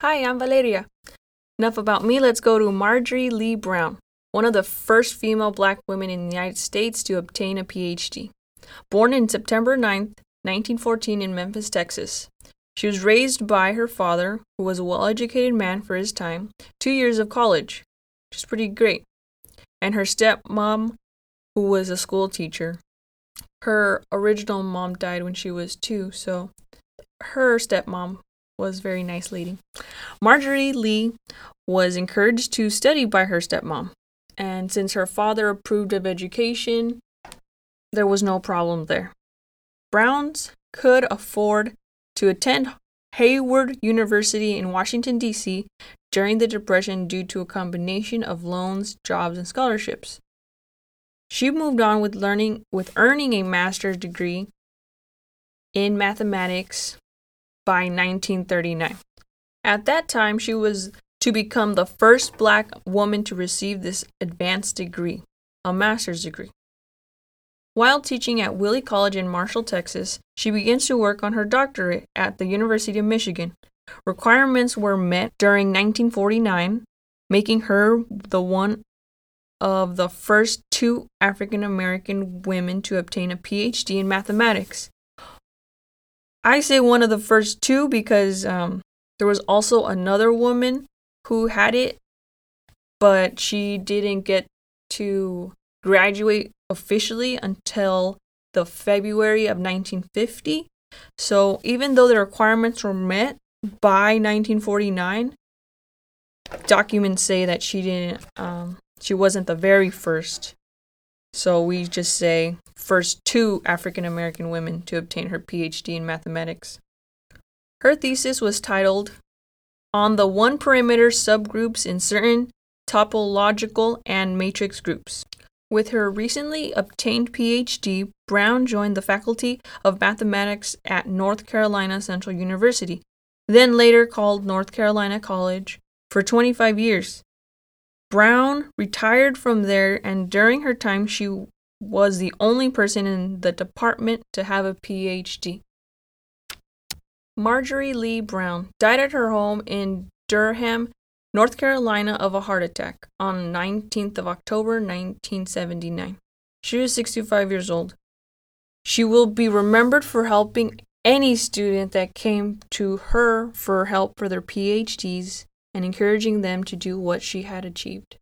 Hi, I'm Valeria. Enough about me, let's go to Marjorie Lee Browne, one of the first female black women in the United States to obtain a PhD. Born in September 9th, 1914, in Memphis, Texas. She was raised by her father, who was a well educated man for his time, two years of college, which is pretty great, and her stepmom, who was a school teacher. Her original mom died when she was two, so her stepmom was very nice lady. Marjorie Lee was encouraged to study by her stepmom, and since her father approved of education, there was no problem there. Browns could afford to attend Howard University in Washington, D.C. during the Depression due to a combination of loans, jobs, and scholarships. She moved on with learning with earning a master's degree in mathematics by 1939. At that time, she was to become the first black woman to receive this advanced degree, a master's degree. While teaching at Wiley College in Marshall, Texas, she begins to work on her doctorate at the University of Michigan. Requirements were met during 1949, making her the one of the first two African American women to obtain a PhD in mathematics. I say one of the first two because um, there was also another woman who had it, but she didn't get to graduate officially until the February of 1950. So even though the requirements were met by 1949, documents say that she didn't um, she wasn't the very first. So we just say first two African American women to obtain her PhD in mathematics. Her thesis was titled On the One Parameter Subgroups in Certain Topological and Matrix Groups. With her recently obtained PhD, Browne joined the Faculty of Mathematics at North Carolina Central University, then later called North Carolina College, for 25 years. Browne retired from there, and during her time, she was the only person in the department to have a PhD. Marjorie Lee Browne died at her home in Durham, North Carolina, of a heart attack on 19th of October 1979. She was 65 years old. She will be remembered for helping any student that came to her for help for their PhDs and encouraging them to do what she had achieved.